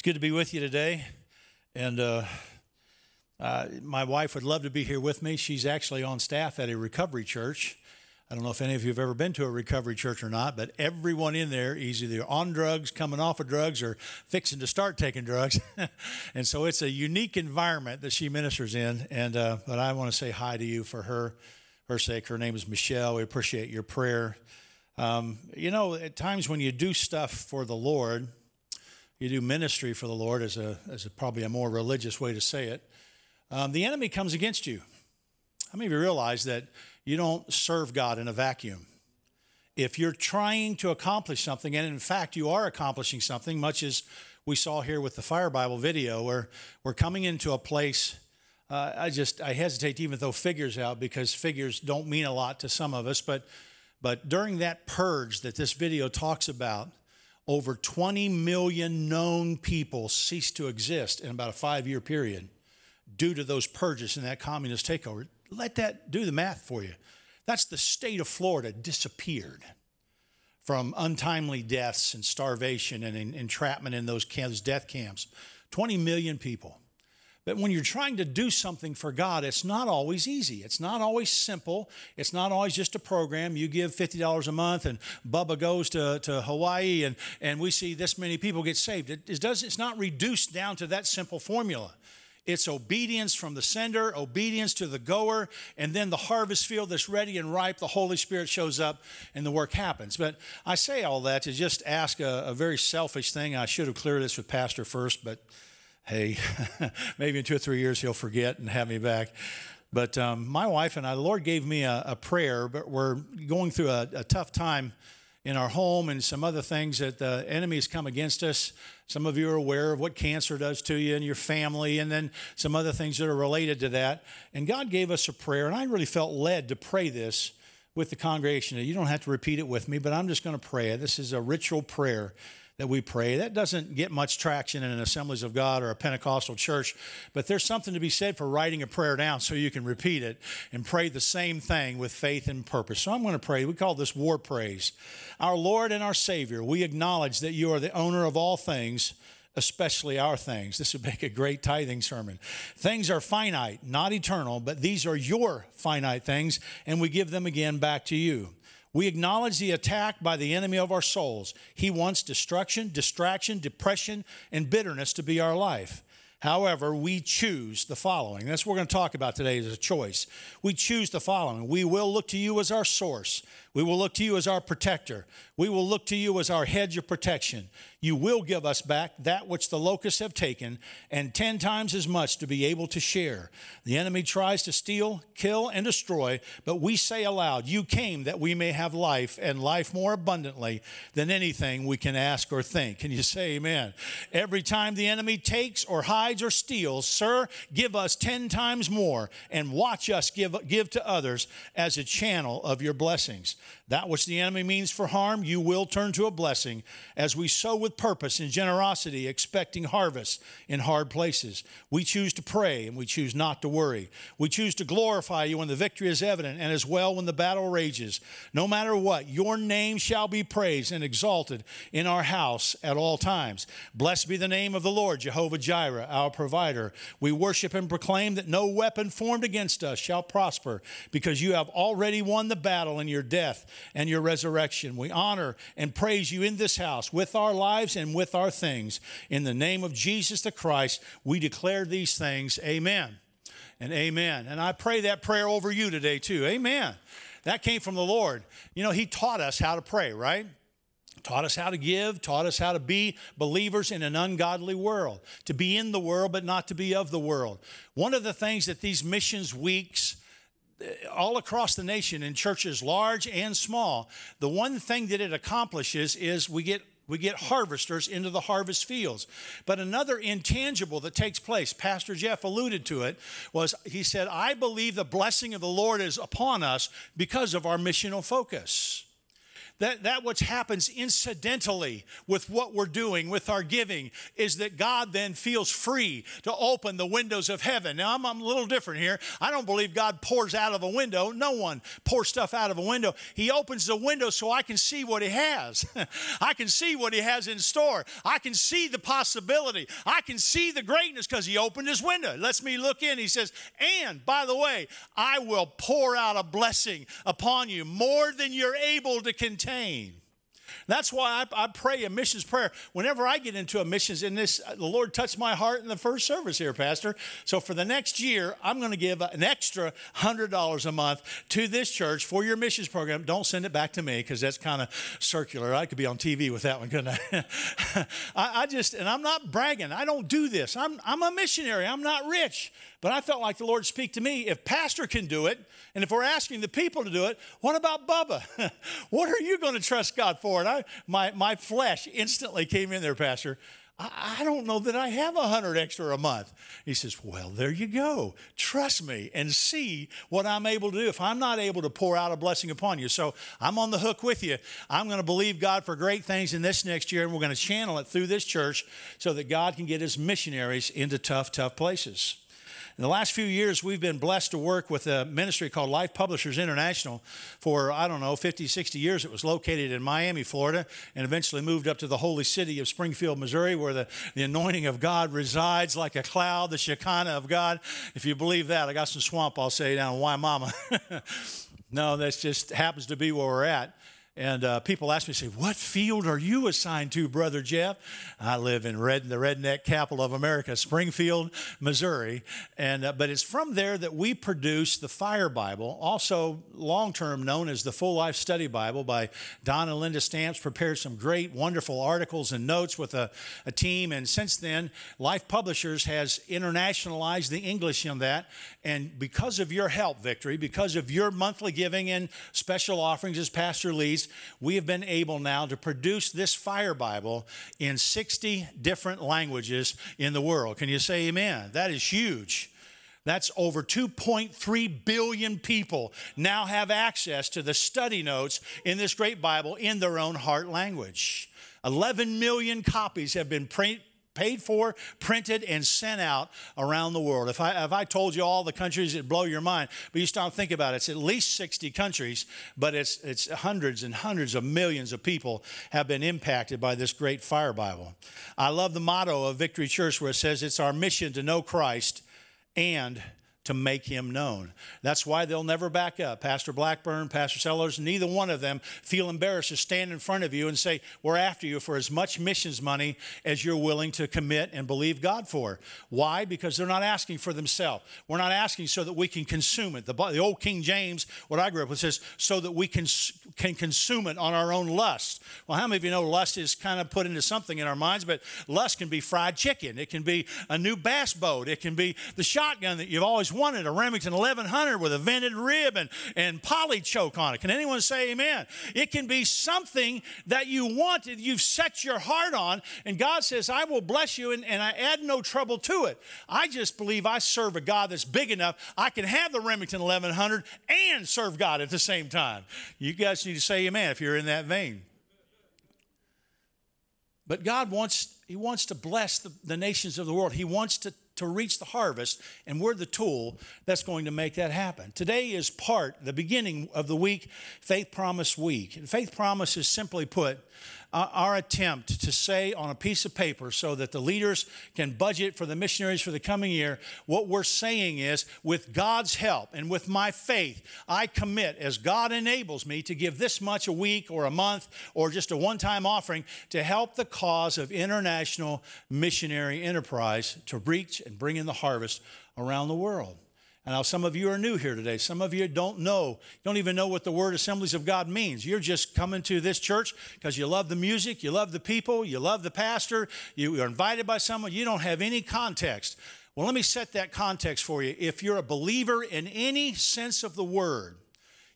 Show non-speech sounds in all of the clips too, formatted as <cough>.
It's good to be with you today. And uh, uh, my wife would love to be here with me. She's actually on staff at a recovery church. I don't know if any of you have ever been to a recovery church or not, but everyone in there is either on drugs, coming off of drugs, or fixing to start taking drugs. <laughs> and so it's a unique environment that she ministers in. And uh, but I want to say hi to you for her, her sake. Her name is Michelle. We appreciate your prayer. Um, you know, at times when you do stuff for the Lord, you do ministry for the Lord, as a, as a, probably a more religious way to say it, um, the enemy comes against you. How many of you realize that you don't serve God in a vacuum? If you're trying to accomplish something, and in fact you are accomplishing something, much as we saw here with the Fire Bible video, where we're coming into a place. Uh, I just I hesitate to even throw figures out because figures don't mean a lot to some of us, but but during that purge that this video talks about, over 20 million known people ceased to exist in about a five year period due to those purges and that communist takeover. Let that do the math for you. That's the state of Florida disappeared from untimely deaths and starvation and entrapment in those camps, death camps. 20 million people. But when you're trying to do something for God, it's not always easy. It's not always simple. It's not always just a program. You give $50 a month and Bubba goes to, to Hawaii and, and we see this many people get saved. It, it does, it's not reduced down to that simple formula. It's obedience from the sender, obedience to the goer, and then the harvest field that's ready and ripe, the Holy Spirit shows up and the work happens. But I say all that to just ask a, a very selfish thing. I should have cleared this with Pastor first, but hey, <laughs> maybe in two or three years he'll forget and have me back. But um, my wife and I, the Lord gave me a, a prayer, but we're going through a, a, tough time in our home and some other things that the enemy has come against us. Some of you are aware of what cancer does to you and your family, and then some other things that are related to that. And God gave us a prayer, and I really felt led to pray this with the congregation. You don't have to repeat it with me, but I'm just going to pray it. This is a ritual prayer that we pray. That doesn't get much traction in an Assemblies of God or a Pentecostal church, but there's something to be said for writing a prayer down so you can repeat it and pray the same thing with faith and purpose. So I'm going to pray. We call this war praise. Our Lord and our Savior, we acknowledge that you are the owner of all things especially our things. This would make a great tithing sermon. Things are finite, not eternal, but these are your finite things, and we give them again back to you. We acknowledge the attack by the enemy of our souls. He wants destruction, distraction, depression, and bitterness to be our life. However, we choose the following. That's what we're going to talk about today is a choice. We choose the following. We will look to you as our source. We will look to you as our protector. We will look to you as our hedge of protection. You will give us back that which the locusts have taken, and ten times as much to be able to share. The enemy tries to steal, kill, and destroy, but we say aloud, You came that we may have life, and life more abundantly than anything we can ask or think. Can you say amen? Every time the enemy takes or hides or steals, Sir, give us ten times more, and watch us give, give to others as a channel of your blessings. That which the enemy means for harm, you will turn to a blessing as we sow with purpose and generosity, expecting harvest in hard places. We choose to pray and we choose not to worry. We choose to glorify you when the victory is evident and as well when the battle rages. No matter what, your name shall be praised and exalted in our house at all times. Blessed be the name of the Lord, Jehovah Jireh, our provider. We worship and proclaim that no weapon formed against us shall prosper because you have already won the battle in your death and your resurrection. We honor and praise you in this house with our lives and with our things. In the name of Jesus the Christ, we declare these things. Amen and amen. And I pray that prayer over you today, too. Amen. That came from the Lord. You know, He taught us how to pray, right? taught us how to give, taught us how to be believers in an ungodly world, to be in the world, but not to be of the world. One of the things that these missions weeks all across the nation in churches large and small, the one thing that it accomplishes is we get we get harvesters into the harvest fields. But another intangible that takes place, Pastor Jeff alluded to it, was he said, I believe the blessing of the Lord is upon us because of our missional focus. That, that which happens incidentally with what we're doing, with our giving, is that God then feels free to open the windows of heaven. Now, I'm, I'm a little different here. I don't believe God pours out of a window. No one pours stuff out of a window. He opens the window so I can see what He has. <laughs> I can see what He has in store. I can see the possibility. I can see the greatness because He opened His window. Lets me look in. He says, and by the way, I will pour out a blessing upon you more than you're able to contain. That's why I, I, pray a missions prayer whenever I get into a missions. In this, the Lord touched my heart in the first service here, Pastor. So for the next year, I'm going to give an extra hundred dollars a month to this church for your missions program. Don't send it back to me because that's kind of circular. I could be on TV with that one, couldn't I? <laughs> I? I just, and I'm not bragging. I don't do this. I'm, I'm a missionary. I'm not rich. But I felt like the Lord speak to me. If Pastor can do it, and if we're asking the people to do it, what about Bubba? <laughs> what are you going to trust God for? And I, my, my flesh instantly came in there, Pastor. I, I don't know that I have a hundred extra a month. He says, Well, there you go. Trust me and see what I'm able to do. If I'm not able to pour out a blessing upon you, so I'm on the hook with you. I'm going to believe God for great things in this next year, and we're going to channel it through this church so that God can get his missionaries into tough, tough places. In the last few years, we've been blessed to work with a ministry called Life Publishers International for, I don't know, 50, 60 years. It was located in Miami, Florida, and eventually moved up to the holy city of Springfield, Missouri, where the, the anointing of God resides like a cloud, the Shekinah of God. If you believe that, I got some swamp, I'll say, down in Wimauma. <laughs> no, that just happens to be where we're at. And uh, people ask me, say, what field are you assigned to, Brother Jeff? I live in red, the redneck capital of America, Springfield, Missouri. And, uh, but it's from there that we produce the Fire Bible, also long term known as the Full Life Study Bible by Don and Linda Stamps, prepared some great, wonderful articles and notes with a, a team. And since then, Life Publishers has internationalized the English in that. And because of your help, Victory, because of your monthly giving and special offerings as Pastor leads, we have been able now to produce this Fire Bible in 60 different languages in the world. Can you say amen? That is huge. That's over 2.3 billion people now have access to the study notes in this great Bible in their own heart language. 11 million copies have been print, paid for, printed, and sent out around the world. If I, if I told you all the countries, it'd blow your mind. But you stop think about it. It's at least 60 countries, but it's, it's hundreds and hundreds of millions of people have been impacted by this great fire Bible. I love the motto of Victory Church where it says it's our mission to know Christ and to make him known. That's why they'll never back up. Pastor Blackburn, Pastor Sellers, neither one of them feel embarrassed to stand in front of you and say, We're after you for as much missions money as you're willing to commit and believe God for. Why? Because they're not asking for themselves. We're not asking so that we can consume it. The, the old King James, what I grew up with, says, so that we can, can consume it on our own lust. Well, how many of you know lust is kind of put into something in our minds, but lust can be fried chicken, it can be a new bass boat, it can be the shotgun that you've always wanted, a Remington 1100 with a vented rib and, and poly choke on it. Can anyone say amen? It can be something that you wanted, you've set your heart on, and God says, I will bless you, and, and I add no trouble to it. I just believe I serve a God that's big enough, I can have the Remington 1100 and serve God at the same time. You guys need to say amen if you're in that vein. But God wants, He wants to bless the, the nations of the world. He wants to to reach the harvest, and we're the tool that's going to make that happen. Today is part, the beginning of the week, Faith Promise Week. And Faith Promise is simply put, uh, our attempt to say on a piece of paper so that the leaders can budget for the missionaries for the coming year, what we're saying is, with God's help and with my faith, I commit as God enables me to give this much a week or a month or just a one time offering to help the cause of international missionary enterprise to reach and bring in the harvest around the world. And now some of you are new here today. Some of you don't know, don't even know what the word assemblies of God means. You're just coming to this church because you love the music, you love the people, you love the pastor, you are invited by someone, you don't have any context. Well, let me set that context for you. If you're a believer in any sense of the word,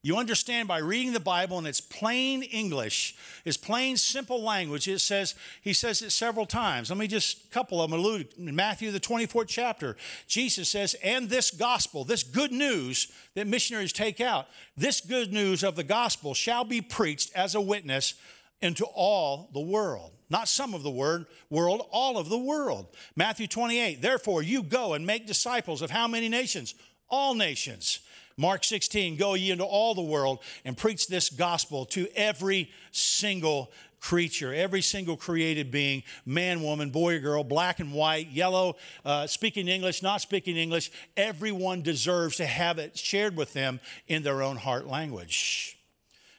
You understand by reading the Bible in its plain English, its plain, simple language. It says, he says it several times. Let me just, couple of them allude. In Matthew, the 24th chapter, Jesus says, and this gospel, this good news that missionaries take out, this good news of the gospel shall be preached as a witness into all the world. Not some of the word, world, all of the world. Matthew 28, therefore you go and make disciples of how many nations? All nations Mark 16, go ye into all the world and preach this gospel to every single creature, every single created being, man, woman, boy or girl, black and white, yellow, uh, speaking English, not speaking English, everyone deserves to have it shared with them in their own heart language.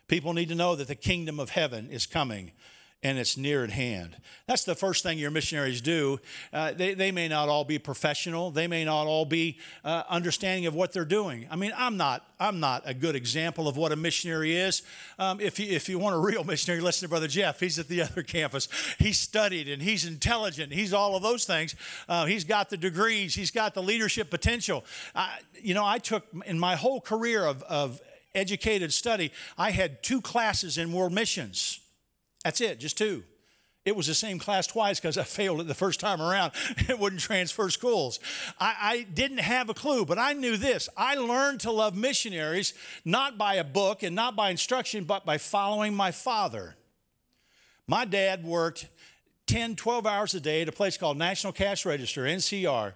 People need to know that the kingdom of heaven is coming and it's near at hand. That's the first thing your missionaries do. Uh, they, they may not all be professional. They may not all be uh, understanding of what they're doing. I mean, I'm not, I'm not a good example of what a missionary is. Um, if, you, if you want a real missionary, listen to Brother Jeff. He's at the <laughs> other campus. He's studied and he's intelligent. He's all of those things. Uh, he's got the degrees. He's got the leadership potential. I, you know, I took in my whole career of, of educated study, I had two classes in world missions. That's it, just two. It was the same class twice because I failed it the first time around. <laughs> It wouldn't transfer schools. I, I, didn't have a clue, but I knew this. I learned to love missionaries not by a book and not by instruction, but by following my father. My dad worked 10, 12 hours a day at a place called National Cash Register, NCR.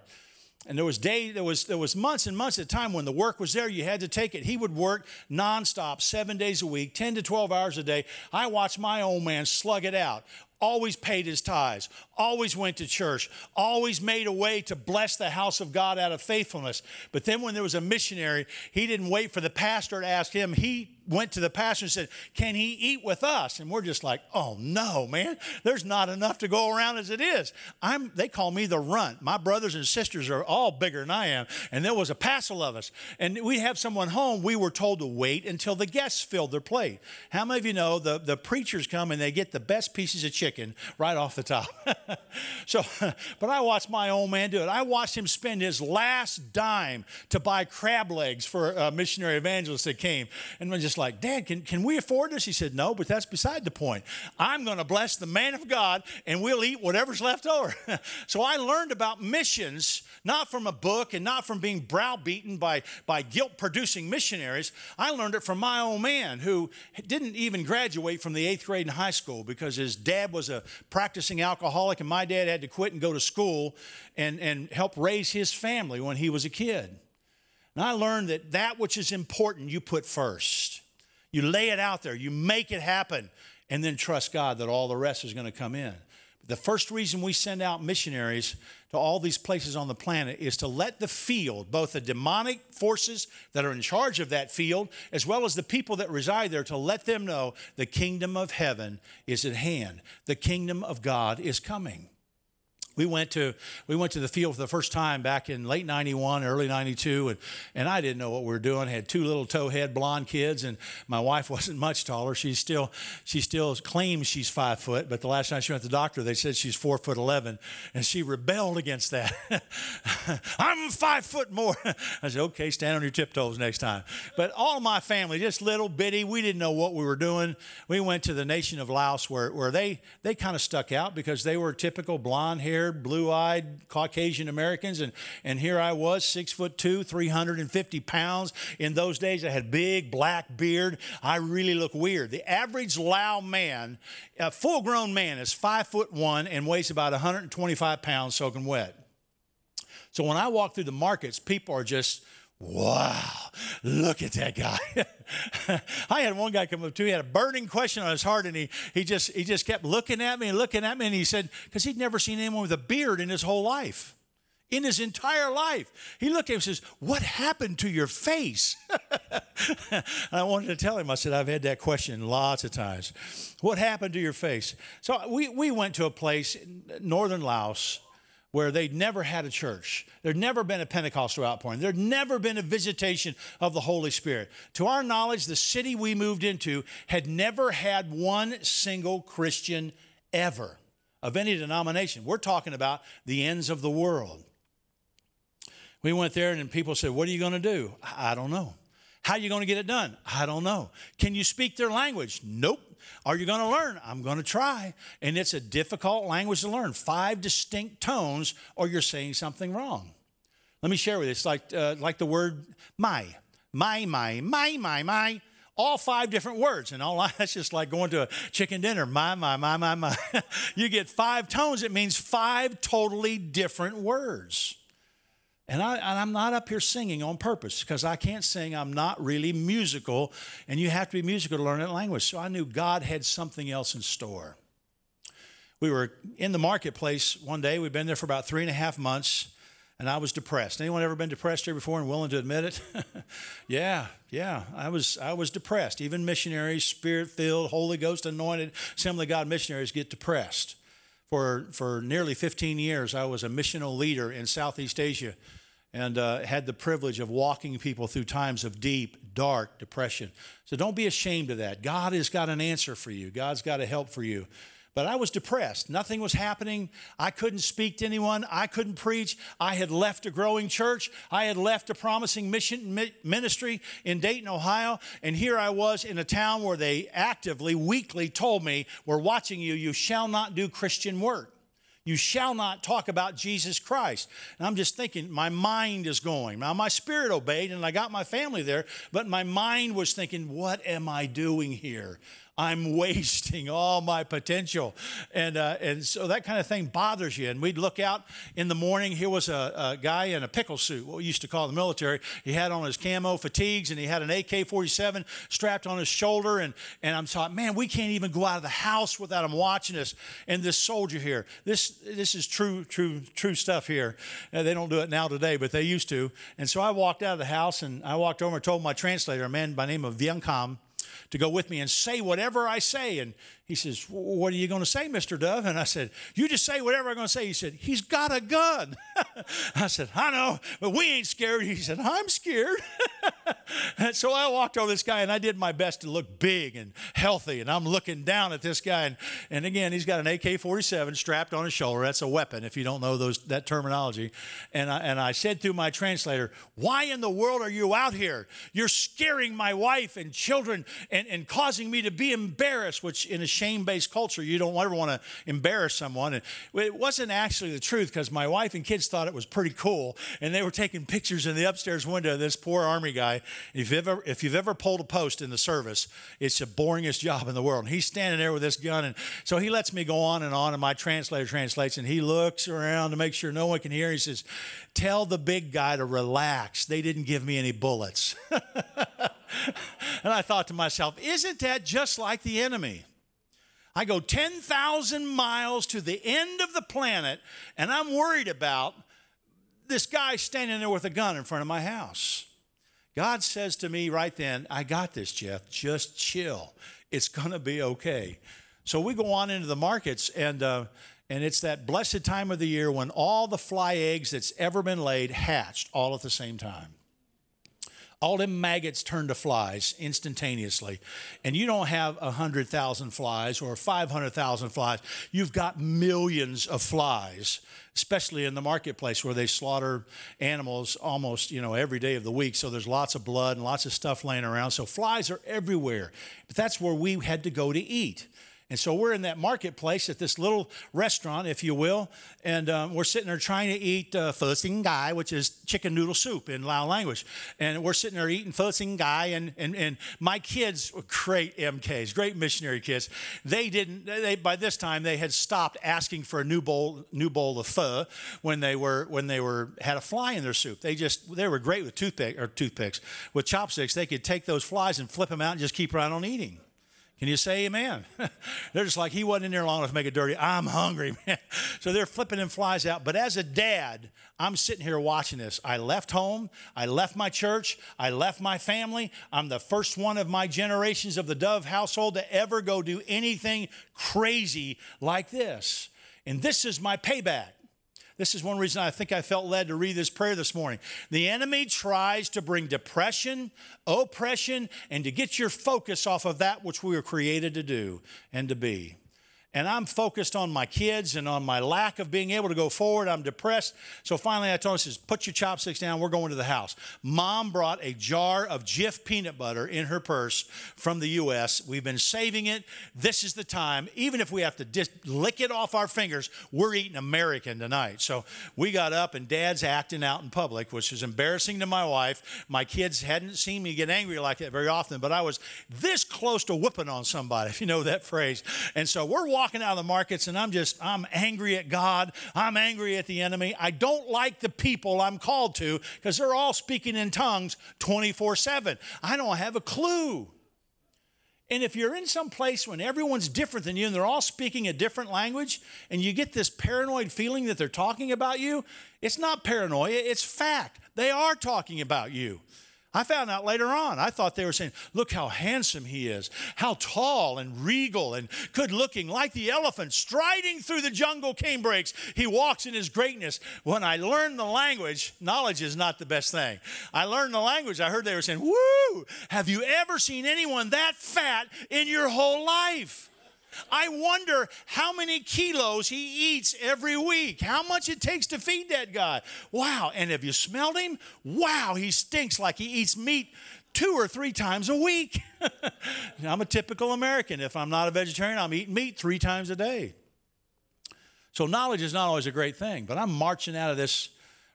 And there was day, there was there was months and months a time when the work was there, you had to take it. He would work nonstop, seven days a week, 10 to 12 hours a day. I watched my old man slug it out always paid his tithes, always went to church, always made a way to bless the house of God out of faithfulness. But then when there was a missionary, he didn't wait for the pastor to ask him. He went to the pastor and said, Can he eat with us? And we're just like, Oh no, man, there's not enough to go around as it is. I'm, they call me the runt. My brothers and sisters are all bigger than I am. And there was a passel of us. And we have someone home, we were told to wait until the guests filled their plate. How many of you know the, the preachers come and they get the best pieces of chicken? right off the top. <laughs> so, <laughs> but I watched my old man do it. I watched him spend his last dime to buy crab legs for a missionary evangelist that came. And I'm just like, Dad, can, can we afford this? He said, No, but that's beside the point. I'm going to bless the man of God and we'll eat whatever's left over. <laughs> so I learned about missions, not from a book and not from being browbeaten by, by guilt producing missionaries. I learned it from my old man who didn't even graduate from the eighth grade in high school because his dad was a practicing alcoholic, and my dad had to quit and go to school and, and help raise his family when he was a kid. And I learned that that which is important, you put first. You lay it out there, you make it happen, and then trust God that all the rest is going to come in. The first reason we send out missionaries to all these places on the planet is to let the field, both the demonic forces that are in charge of that field, as well as the people that reside there, to let them know the kingdom of heaven is at hand. The kingdom of God is coming. We went to we went to the field for the first time back in late '91, early '92, and and I didn't know what we were doing. I had two little towhead blonde kids, and my wife <laughs> wasn't much taller. She's still she still claims she's five foot, but the last time she went to the doctor, they said she's four foot eleven, and she rebelled against that. <laughs> I'm five foot more. <laughs> I said, okay, stand on your tiptoes next time. But all my family, just little bitty, we didn't know what we were doing. We went to the nation of Laos, where where they they kind of stuck out because they were typical blonde haired haired, blue eyed Caucasian Americans. And, and here I was, six foot two, 350 pounds. In those days, I had big black beard. I really look weird. The average Lao man, a full grown man, is five foot one and weighs about 125 pounds soaking wet. So when I walk through the markets, people are just, wow, look at that guy. <laughs> I had one guy come up to me, he had a burning question on his heart, and he, he, just, he just kept looking at me and looking at me, and he said, because he'd never seen anyone with a beard in his whole life. In his entire life. He looked at him and says, What happened to your face? <laughs> I wanted to tell him, I said, I've had that question lots of times. What happened to your face? So we, we went to a place, in northern Laos, where they'd never had a church. There'd never been a Pentecostal outpouring. There'd never been a visitation of the Holy Spirit. To our knowledge, the city we moved into had never had one single Christian ever of any denomination. We're talking about the ends of the world. We went there and people said, What are you going to do? I don't know. How are you going to get it done? I don't know. Can you speak their language? Nope. Are you going to learn? I'm going to try. And it's a difficult language to learn. Five distinct tones, or you're saying something wrong. Let me share with you. It's like, uh, like the word my, my, my, my, my, my. All five different words. And all <laughs> that's just like going to a chicken dinner. My, my, my, my, my. <laughs> you get five tones. It means five totally different words. And, I, am not up here singing on purpose because I can't sing. I'm not really musical, and you have to be musical to learn that language. So I knew God had something else in store. We were in the marketplace one day. We'd been there for about three and a half months, and I was depressed. Anyone ever been depressed here before and willing to admit it? <laughs> yeah, yeah. I was, I was depressed. Even missionaries, spirit filled, Holy Ghost anointed, Assembly God missionaries get depressed. For, for nearly 15 years, I was a missional leader in Southeast Asia and uh, had the privilege of walking people through times of deep, dark depression. So don't be ashamed of that. God has got an answer for you, God's got a help for you. But I was depressed. Nothing was happening. I couldn't speak to anyone. I couldn't preach. I had left a growing church. I had left a promising mission ministry in Dayton, Ohio. And here I was in a town where they actively, weekly told me, We're watching you. You shall not do Christian work. You shall not talk about Jesus Christ. And I'm just thinking, my mind is going. Now, my spirit obeyed and I got my family there, but my mind was thinking, what am I doing here? I'm <laughs> wasting all my potential. And, uh, and so that kind of thing bothers you. And we'd look out in the morning. Here was a, a, guy in a pickle suit, what we used to call the military. He had on his camo fatigues and he had an AK 47 strapped on his shoulder. And, and I'm thought, man, we can't even go out of the house without him watching us. And this soldier here, this, this is true, true, true stuff here. Uh, they don't do it now today, but they used to. And so I walked out of the house and I walked over and told my translator, a man by the name of Kam, to go with me and say whatever I say. And he says, What are you going to say, Mr. Dove? And I said, You just say whatever I'm going to say. He said, He's got a gun. <laughs> I said, I know, but we ain't scared. He said, I'm scared. <laughs> and so I walked over this guy and I did my best to look big and healthy. And I'm looking down at this guy. And, and again, he's got an AK 47 strapped on his shoulder. That's a weapon if you don't know those, that terminology. And I, and I said through my translator, Why in the world are you out here? You're scaring my wife and children and, and causing me to be embarrassed, which in a shame based culture, you don't ever want to embarrass someone. And it wasn't actually the truth because my wife and kids thought it was pretty cool. And they were taking pictures in the upstairs window of this poor Army guy. If you've ever, if you've ever pulled a post in the service, it's the boringest job in the world. And he's standing there with this gun. And so he lets me go on and on, and my translator translates. And he looks around to make sure no one can hear. He says, Tell the big guy to relax. They didn't give me any bullets. <laughs> <laughs> and I thought to myself, isn't that just like the enemy? I go 10,000 miles to the end of the planet, and I'm worried about this guy standing there with a gun in front of my house. God says to me right then, I got this, Jeff. Just chill. It's going to be okay. So we go on into the markets, and, uh, and it's that blessed time of the year when all the fly eggs that's ever been laid hatched all at the same time all them maggots turn to flies instantaneously. And you don't have 100,000 flies or 500,000 flies. You've got millions of flies, especially in the marketplace where they slaughter animals almost, you know, every day of the week. So there's lots of blood and lots of stuff laying around. So flies are everywhere. But that's where we had to go to eat. And so we're in that marketplace at this little restaurant, if you will, and um, we're sitting there trying to eat uh, gai, which is chicken noodle soup in Lao language. And we're sitting there eating gai, and, and, and my kids were great MKs, great missionary kids. They didn't, they, by this time, they had stopped asking for a new bowl, new bowl of pho when they were, when they were, had a fly in their soup. They just, they were great with toothpick, or toothpicks. With chopsticks, they could take those flies and flip them out and just keep right on eating. Can you say amen? <laughs> they're just like, he wasn't in there long enough to make it dirty. I'm hungry, <laughs> man. So they're flipping them flies out. But as a dad, I'm sitting here watching this. I left home. I left my church. I left my family. I'm the first one of my generations of the Dove household to ever go do anything crazy like this. And this is my payback. This is one reason I think I felt led to read this prayer this morning. The enemy tries to bring depression, oppression, and to get your focus off of that which we were created to do and to be. And I'm focused on my kids and on my lack of being able to go forward. I'm depressed. So finally, I told her, says, put your chopsticks down. We're going to the house. Mom brought a jar of Jif peanut butter in her purse from the U.S. We've been saving it. This is the time. Even if we have to just lick it off our fingers, we're eating American tonight. So we got up, and Dad's acting out in public, which was embarrassing to my wife. My kids hadn't seen me get angry like that very often, but I was this close to whooping on somebody, <laughs> if you know that phrase. And so we're walking out of the markets and I'm just, I'm angry at God. I'm angry at the enemy. I don't like the people I'm called to because they're all speaking in tongues 24 7. I don't have a clue. And if you're in some place when everyone's different than you and they're all speaking a different language and you get this paranoid feeling that they're talking about you, it's not paranoia, it's fact. They are talking about you. I found out later on. I thought they were saying, Look how handsome he is, how tall and regal and good looking, like the elephant striding through the jungle canebrakes. He walks in his greatness. When I learned the language, knowledge is not the best thing. I learned the language. I heard they were saying, Woo, have you ever seen anyone that fat in your whole life? I wonder how many kilos he eats every week, how much it takes to feed that guy. Wow. And have you smelled him? Wow, he stinks like he eats meat two or three times a week. <laughs> I'm a typical American. If I'm not a vegetarian, I'm eating meat three times a day. So, knowledge is not always a great thing, but I'm marching out of this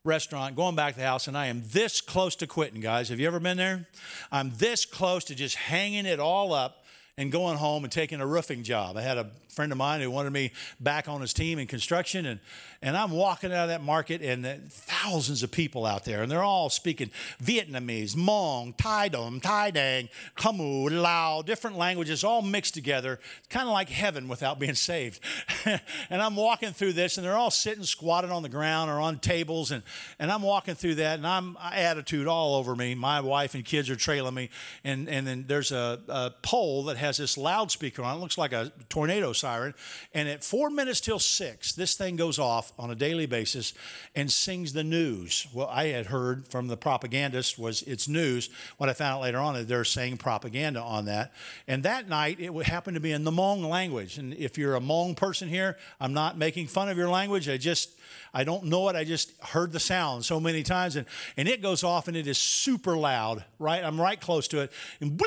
restaurant, going back to the house, and I am this close to quitting, guys. Have you ever been there? I'm this close to just hanging it all up and going home and taking a roofing job. I had a friend of mine who wanted me back on his team in construction, and, and I'm walking out of that market, and thousands of people out there, and they're all speaking Vietnamese, Hmong, Tai Dom, Tai Dang, Khmu, Lao, different languages all mixed together, kind of like heaven without being saved. <laughs> and I'm walking through this, and they're all sitting squatted on the ground or on tables, and, and I'm walking through that, and I'm attitude all over me. My wife and kids are trailing me, and, and then there's a, a pole that has this loudspeaker on it. it looks like a tornado siren. And at four minutes till six, this thing goes off on a daily basis and sings the news. Well, I had heard from the propagandist was it's news. What I found out later on is they're saying propaganda on that. And that night, it happened to be in the Hmong language. And if you're a Hmong person here, I'm not making fun of your language. I just I don't know it. I just heard the sound so many times, and, and it goes off, and it is super loud. Right, I'm right close to it, and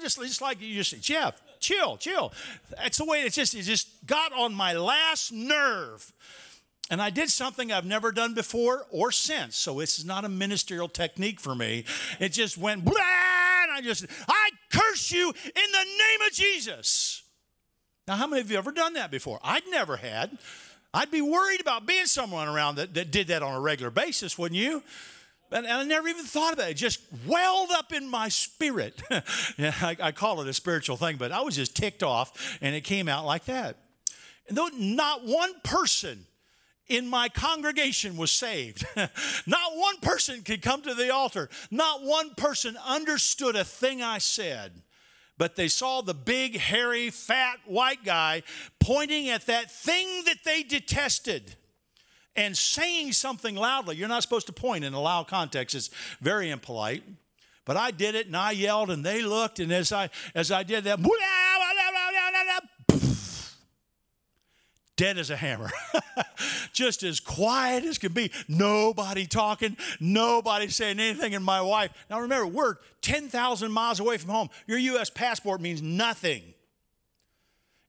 just, just like you just Jeff, chill, chill. That's the way it just it just got on my last nerve. And I did something I've never done before or since. So this is not a ministerial technique for me. It just went blah, and I just, I curse you in the name of Jesus. Now, how many of you ever done that before? I'd never had. I'd be worried about being someone around that, that did that on a regular basis, wouldn't you? And, I never even thought about it. It just welled up in my spirit. <laughs> yeah, I, I, call it a spiritual thing, but I was just ticked off, and it came out like that. And though not one person in my congregation was saved, <laughs> not one person could come to the altar, not one person understood a thing I said but they saw the big, hairy, fat white guy pointing at that thing that they detested and saying something loudly. You're not supposed to point in a loud context, it's very impolite. But I did it and I yelled and they looked, and as I as I did that, dead as a hammer. <laughs> Just as quiet as can be. Nobody talking, nobody saying anything. And my wife, now remember, we're 10,000 miles away from home. Your U.S. passport means nothing.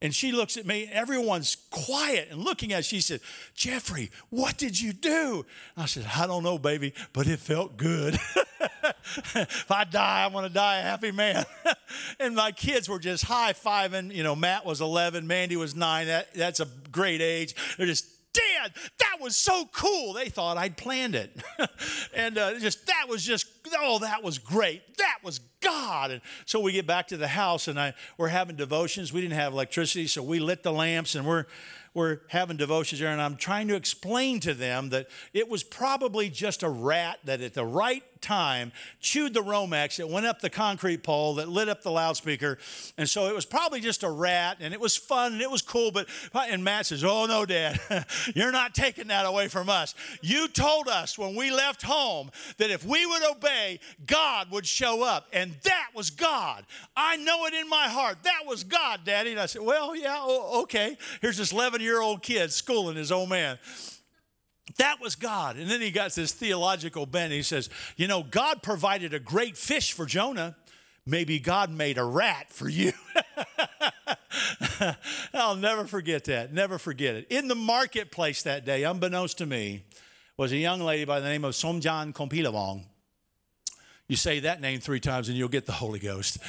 And she looks at me, everyone's quiet and looking at. She said, Jeffrey, what did you do? I said, I don't know, baby, but it felt good. <laughs> if I die, I want to die a happy man. <laughs> and my kids were just high fiving. You know, Matt was 11, Mandy was nine. That, that's a great age. They're just Dad, that was so cool. They thought I'd planned it. <laughs> and uh, just that was just, oh, that was great. God. And so we get back to the house and I, we're having devotions. We didn't have electricity, so we lit the lamps and we're, we're having devotions there, and I'm trying to explain to them that it was probably just a rat that at the right time chewed the Romex that went up the concrete pole that lit up the loudspeaker. And so it was probably just a rat and it was fun and it was cool. But, and Matt says, Oh, no, Dad, <laughs> you're not taking that away from us. You told us when we left home that if we would obey, God would show up. And that was God. I know it in my heart. That was God, Daddy. And I said, Well, yeah, okay. Here's this 11 year old kid schooling his old man. That was God. And then he got this theological bent. He says, You know, God provided a great fish for Jonah. Maybe God made a rat for you. <laughs> I'll never forget that. Never forget it. In the marketplace that day, unbeknownst to me, was a young lady by the name of Somjan Kompilavong. You say that name three times and you'll get the Holy Ghost.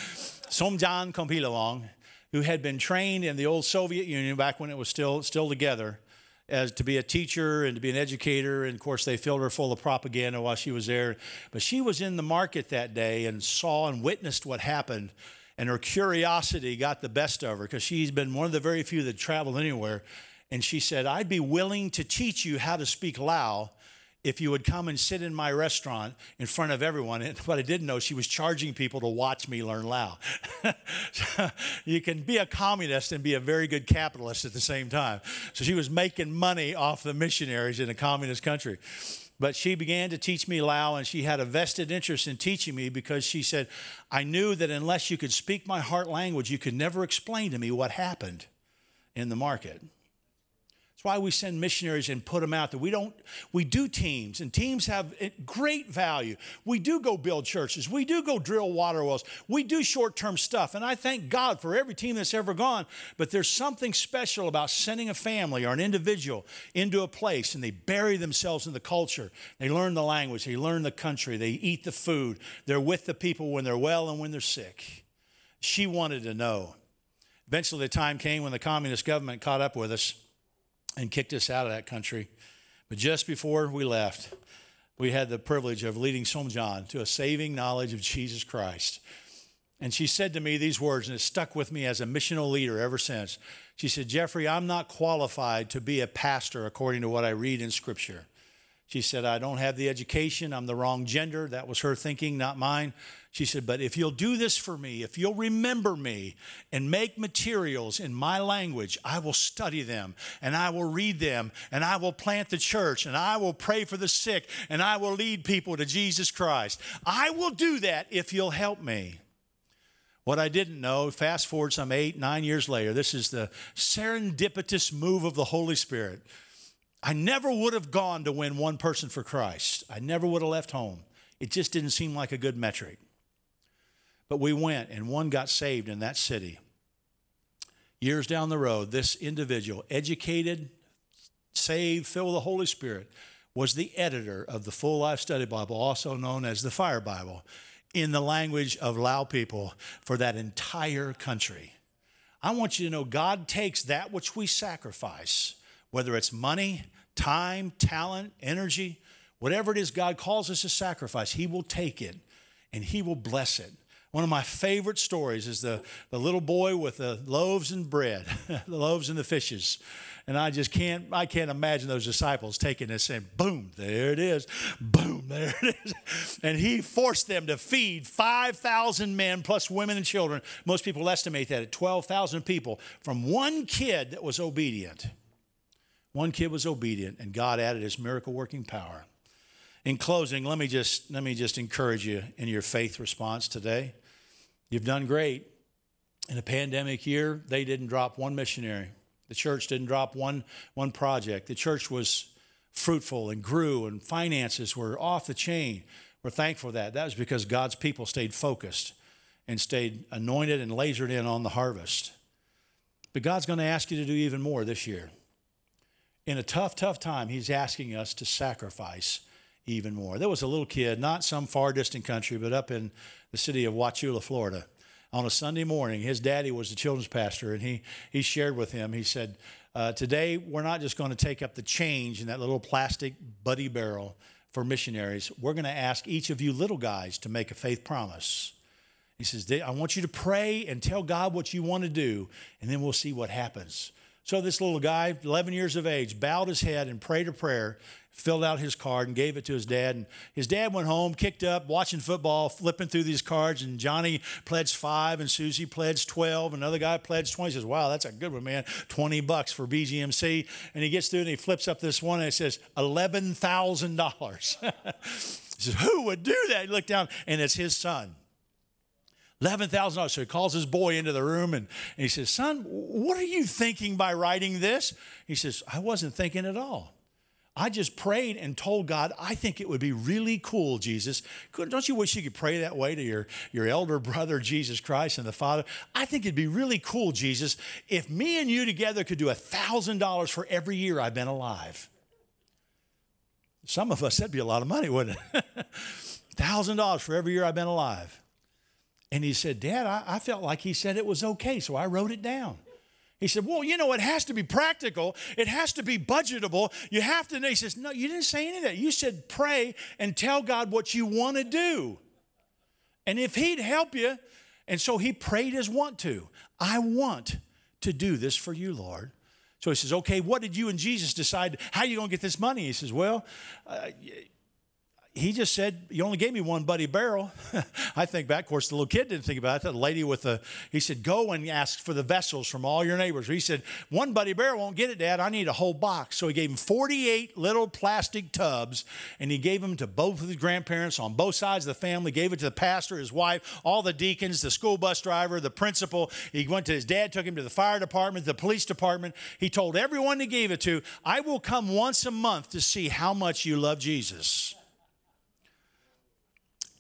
Somjan Kompilavong, who had been trained in the old Soviet Union back when it was still, still together as to be a teacher and to be an educator. And of course, they filled her full of propaganda while she was there. But she was in the market that day and saw and witnessed what happened. And her curiosity got the best of her because she's been one of the very few that traveled anywhere. And she said, I'd be willing to teach you how to speak Lao if you would come and sit in my restaurant in front of everyone. What I didn't know, she was charging people to watch me learn Lao. <laughs> you can be a communist and be a very good capitalist at the same time. So she was making money off the missionaries in a communist country. But she began to teach me Lao, and she had a vested interest in teaching me because she said, I knew that unless you could speak my heart language, you could never explain to me what happened in the market. That's why we send missionaries and put them out there. We don't, we do teams, and teams have great value. We do go build churches. We do go drill water wells. We do short term stuff. And I thank God for every team that's ever gone. But there's something special about sending a family or an individual into a place and they bury themselves in the culture. They learn the language, they learn the country, they eat the food. They're with the people when they're well and when they're sick. She wanted to know. Eventually, the time came when the communist government caught up with us and kicked us out of that country. But just before we left, we had the privilege of leading Somjan to a saving knowledge of Jesus Christ. And she said to me these words, and it stuck with me as a missional leader ever since. She said, Jeffrey, I'm not qualified to be a pastor according to what I read in Scripture. She said, I don't have the education. I'm the wrong gender. That was her thinking, not mine. She said, But if you'll do this for me, if you'll remember me and make materials in my language, I will study them and I will read them and I will plant the church and I will pray for the sick and I will lead people to Jesus Christ. I will do that if you'll help me. What I didn't know, fast forward some eight, nine years later, this is the serendipitous move of the Holy Spirit. I never would have gone to win one person for Christ. I never would have left home. It just didn't seem like a good metric. But we went, and one got saved in that city. Years down the road, this individual, educated, saved, filled with the Holy Spirit, was the editor of the Full Life Study Bible, also known as the Fire Bible, in the language of Lao people for that entire country. I want you to know God takes that which we sacrifice whether it's money, time, talent, energy, whatever it is God calls us to sacrifice, He will take it and He will bless it. One of my favorite stories is the, the little boy with the loaves and bread, <laughs> the loaves and the fishes. And I just can't, I can't imagine those disciples taking this and boom, there it is. Boom, there it is. <laughs> And he forced them to feed 5,000 men plus women and children. Most people estimate that at 12,000 people from one kid that was obedient. One kid was obedient, and God added his miracle working power. In closing, let me just let me just encourage you in your faith response today. You've done great. In a pandemic year, they didn't drop one missionary. The church didn't drop one, one project. The church was fruitful and grew, and finances were off the chain. We're thankful for that. That was because God's people stayed focused and stayed anointed and lasered in on the harvest. But God's going to ask you to do even more this year in a tough, tough time, he's asking us to sacrifice even more. There was a little kid, not some far distant country, but up in the city of Wauchula, Florida. On a Sunday morning, his daddy was the children's pastor, and he, he shared with him, he said, uh, Today, we're not just going to take up the change in that little plastic buddy barrel for missionaries. We're going to ask each of you little guys to make a faith promise. He says, I want you to pray and tell God what you want to do, and then we'll see what happens. So this little guy, 11 years of age, bowed his head and prayed a prayer, filled out his card and gave it to his dad. And his dad went home, kicked up, watching football, flipping through these cards. And Johnny pledged five, and Susie pledged 12. Another guy pledged 20. He says, Wow, that's a good one, man. 20 bucks for BGMC. And he gets through and he flips up this one and it says, $11,000. <laughs> he says, Who would do that? He looked down and it's his son. $11,000. So he calls his boy into the room and, and he says, Son, what are you thinking by writing this? He says, I wasn't thinking at all. I just prayed and told God, I think it would be really cool, Jesus. Don't you wish you could pray that way to your, your elder <laughs> brother, Jesus Christ, and the Father? I think it'd be really cool, Jesus, if me and you together could do $1,000 for every year I've been alive. Some of us, that'd be a lot of money, wouldn't it? <laughs> $1,000 for every year I've been alive. And he said, Dad, I, I felt like he said it was okay, so I wrote it down. He said, Well, you know, it has to be practical. It has to be budgetable. You have to. He says, No, you didn't say any of that. You said pray and tell God what you want to do. And if He'd help you, and so he prayed as want to. I want to do this for you, Lord. So he says, Okay, what did you and Jesus decide? How are you going to get this money? He says, Well, uh, he just said, You only gave me one buddy barrel. <laughs> I think back, of course, the little kid didn't think about it. The lady with the, he said, Go and ask for the vessels from all your neighbors. He said, One buddy barrel won't get it, Dad. I need a whole box. So he gave him 48 little plastic tubs and he gave them to both of his grandparents on both sides of the family, gave it to the pastor, his wife, all the deacons, the school bus driver, the principal. He went to his dad, took him to the fire department, the police department. He told everyone he gave it to, I will come once a month to see how much you love Jesus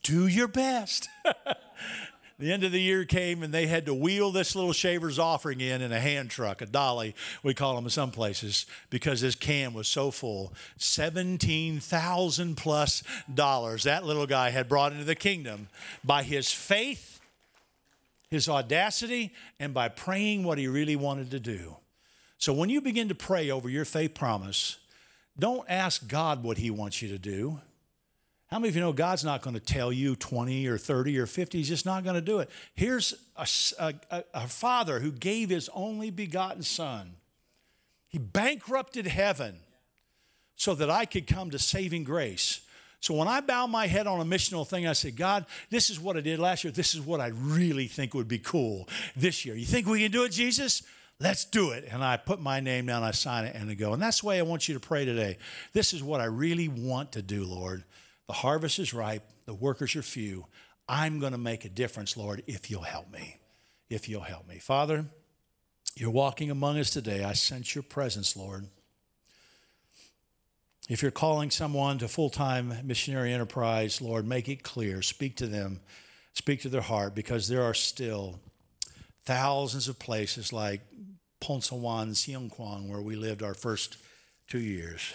do your best. <laughs> the end of the year came and they had to wheel this little shaver's offering in in a hand truck, a dolly, we call them in some places, because this can was so full. 17,000 plus dollars that little guy had brought into the kingdom by his faith, his audacity, and by praying what he really wanted to do. So when you begin to pray over your faith promise, don't ask God what he wants you to do. How many of you know God's not going to tell you 20 or 30 or 50? He's just not going to do it. Here's a, a, a, father who gave his only begotten son. He bankrupted heaven so that I could come to saving grace. So when I bow my head on a missional thing, I say, God, this is what I did last year. This is what I really think would be cool this year. You think we can do it, Jesus? Let's do it. And I put my name down, I sign it, and I go. And that's the way I want you to pray today. This is what I really want to do, Lord. The harvest is ripe, the workers are few. I'm going to make a difference, Lord, if you'll help me. If you'll help me. Father, you're walking among us today. I sense your presence, Lord. If you're calling someone to full time missionary enterprise, Lord, make it clear. Speak to them, speak to their heart, because there are still thousands of places like Phonsavan, Siongkwang, where we lived our first two years.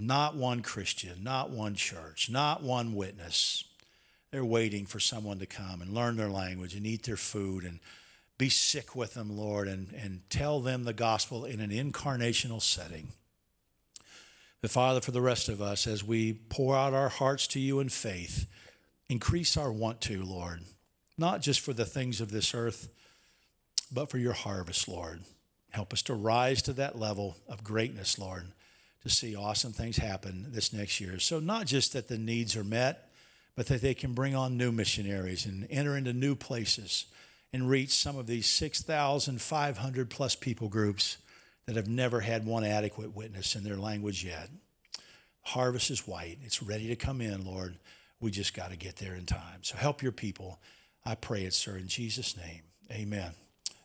Not one Christian, not one church, not one witness. They're waiting for someone to come and learn their language and eat their food and be sick with them, Lord, and, and tell them the gospel in an incarnational setting. But Father, for the rest of us, as we pour out our hearts to you in faith, increase our want to, Lord, not just for the things of this earth, but for your harvest, Lord. Help us to rise to that level of greatness, Lord to see awesome things happen this next year. So, not just that the needs are met, but that they can bring on new missionaries and enter into new places and reach some of these 6,500 plus people groups that have never had one adequate witness in their language yet. Harvest is white, it's ready to come in, Lord. We just got to get there in time. So, help your people. I pray it, sir, in Jesus' name. Amen.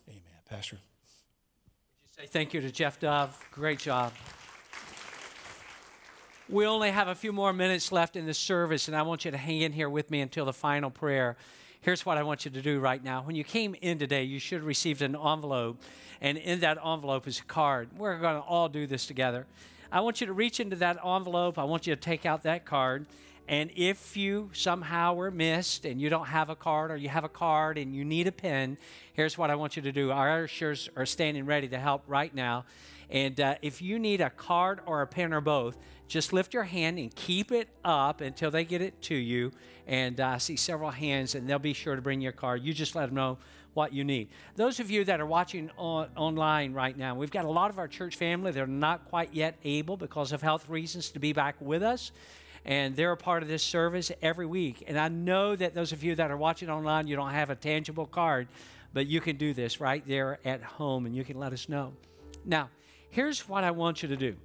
Amen. Pastor. Would you say thank you to Jeff Dove? Great job. We only have a few more minutes left in the service, and I want you to hang in here with me until the final prayer. Here's what I want you to do right now. When you came in today, you should have received an envelope, and in that envelope is a card. We're going to all do this together. I want you to reach into that envelope. I want you to take out that card. And if you somehow were missed and you don't have a card or you have a card and you need a pen, here's what I want you to do. Our ushers are standing ready to help right now. And uh, if you need a card or a pen or both, just lift your hand and keep it up until they get it to you. And uh, I see several hands, and they'll be sure to bring your card. You just let them know what you need. Those of you that are watching on, online right now, we've got a lot of our church family. They're not quite yet able because of health reasons to be back with us. And they're a part of this service every week. And I know that those of you that are watching online, you don't have a tangible card, but you can do this right there at home and you can let us know. Now, here's what I want you to do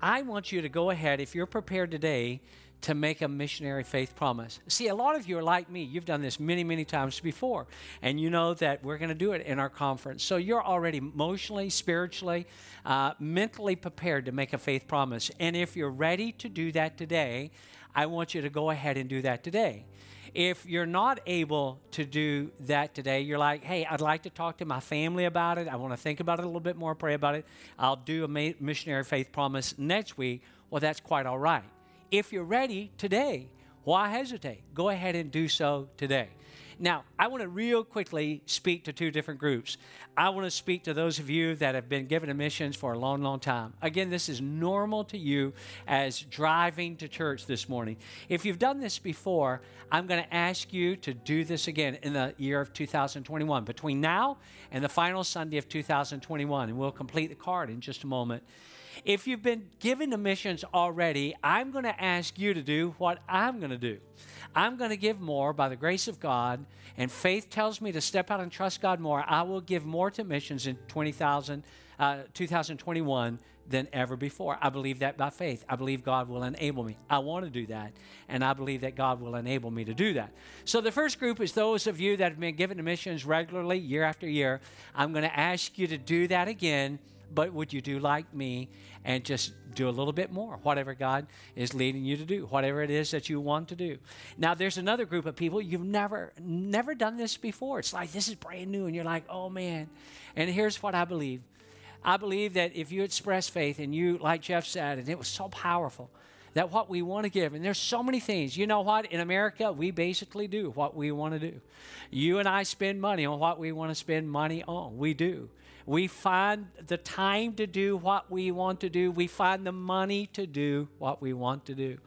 I want you to go ahead, if you're prepared today, to make a missionary faith promise. See, a lot of you are like me. You've done this many, many times before, and you know that we're going to do it in our conference. So you're already emotionally, spiritually, uh, mentally prepared to make a faith promise. And if you're ready to do that today, I want you to go ahead and do that today. If you're not able to do that today, you're like, hey, I'd like to talk to my family about it. I want to think about it a little bit more, pray about it. I'll do a missionary faith promise next week. Well, that's quite all right. If you're ready today, why hesitate? Go ahead and do so today. Now, I want to real quickly speak to two different groups. I want to speak to those of you that have been given missions for a long, long time. Again, this is normal to you as driving to church this morning. If you've done this before, I'm going to ask you to do this again in the year of 2021, between now and the final Sunday of 2021. And we'll complete the card in just a moment. If you've been given the missions already, I'm going to ask you to do what I'm going to do. I'm going to give more by the grace of God, and faith tells me to step out and trust God more. I will give more to missions in 20,000, uh, 2021 than ever before. I believe that by faith. I believe God will enable me. I want to do that, and I believe that God will enable me to do that. So, the first group is those of you that have been given to missions regularly, year after year. I'm going to ask you to do that again but would you do like me and just do a little bit more, whatever God is leading you to do, whatever it is that you want to do? Now, there's another group of people you've never, never done this before. It's like this is brand new, and you're like, oh man. And here's what I believe I believe that if you express faith and you, like Jeff said, and it was so powerful, that what we want to give, and there's so many things. You know what? In America, we basically do what we want to do. You and I spend money on what we want to spend money on. We do. We find the time to do what we want to do. We find the money to do what we want to do.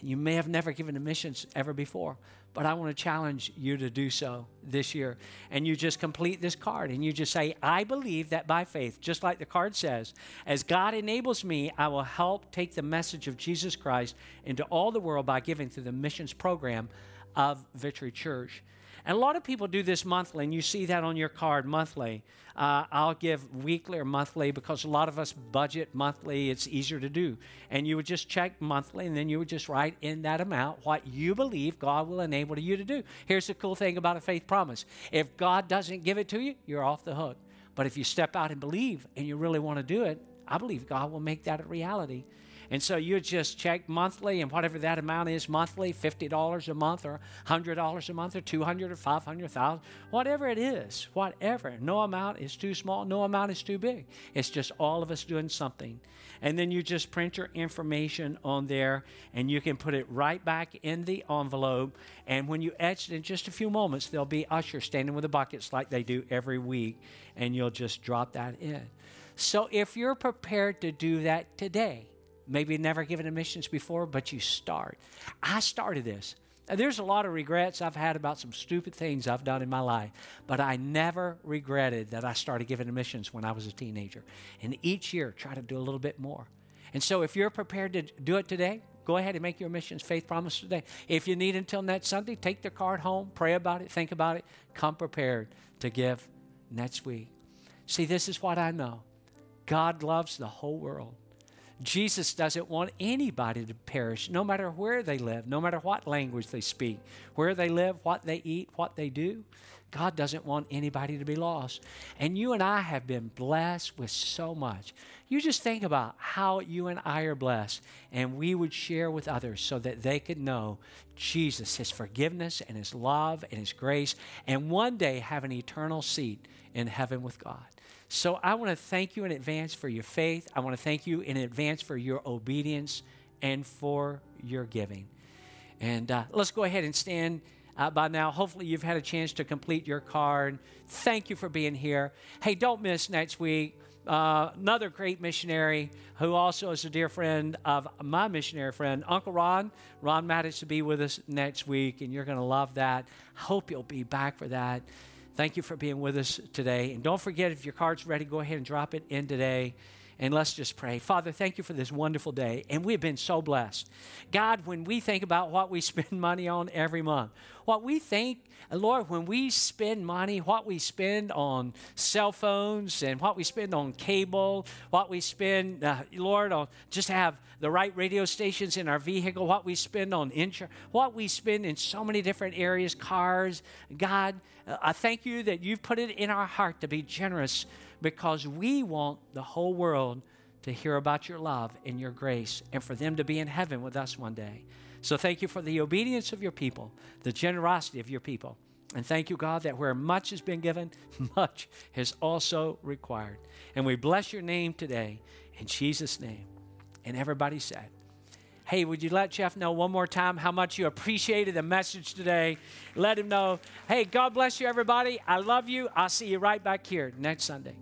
And you may have never given to missions ever before, but I want to challenge you to do so this year. And you just complete this card and you just say, I believe that by faith, just like the card says, as God enables me, I will help take the message of Jesus Christ into all the world by giving through the missions program of Victory Church. And a lot of people do this monthly, and you see that on your card monthly. Uh, I'll give weekly or monthly because a lot of us budget monthly. It's easier to do. And you would just check monthly, and then you would just write in that amount what you believe God will enable you to do. Here's the cool thing about a faith promise if God doesn't give it to you, you're off the hook. But if you step out and believe and you really want to do it, I believe God will make that a reality. And so you just check monthly and whatever that amount is monthly, $50 a month or $100 a month or 200 or 500,000, whatever it is, whatever. No amount is too small, no amount is too big. It's just all of us doing something. And then you just print your information on there and you can put it right back in the envelope. And when you etch it in just a few moments, there'll be ushers standing with the buckets like they do every week, and you'll just drop that in. So if you're prepared to do that today, maybe never given missions before, but you start. I started this. There's a lot of regrets I've had about some stupid things I've done in my life, but I never regretted that I started giving missions when I was a teenager. And each year, try to do a little bit more. And so, if you're prepared to do it today, go ahead and make your missions faith promise today. If you need until next Sunday, take the card home, pray about it, think about it, come prepared to give next week. See, this is what I know God loves the whole world. Jesus doesn't want anybody to perish, no matter where they live, no matter what language they speak, where they live, what they eat, what they do. God doesn't want anybody to be lost. And you and I have been blessed with so much. You just think about how you and I are blessed, and we would share with others so that they could know Jesus, His forgiveness, and His love, and His grace, and one day have an eternal seat in heaven with God. So I want to thank you in advance for your faith. I want to thank you in advance for your obedience and for your giving. And uh, let's go ahead and stand uh, by now. Hopefully, you've had a chance to complete your card. Thank you for being here. Hey, don't miss next week. Uh, another great missionary who also is a dear friend of my missionary friend, Uncle Ron. Ron managed to be with us next week, and you're going to love that. Hope you'll be back for that. Thank you for being with us today. And don't forget, if your card's ready, go ahead and drop it in today. And let's just pray. Father, thank you for this wonderful day. And we've been so blessed. God, when we think about what we <laughs> spend money on every month, what we think, Lord, when we spend money, what we spend on cell phones and what we spend on cable, what we spend, uh, Lord, on just have the right radio stations in our vehicle, what we spend on insurance, what we spend in so many different areas, cars. God, uh, I thank you that you've put it in our heart to be generous because we want the whole world to hear about your love and your grace and for them to be in heaven with us one day. So thank you for the obedience of your people, the generosity of your people. And thank you, God, that where much has been given, <laughs> much is also required. And we bless your name today in Jesus' name. And everybody said, Hey, would you let Jeff know one more time how much you appreciated the message today? Let him know. Hey, God bless you, everybody. I love you. I'll see you right back here next Sunday.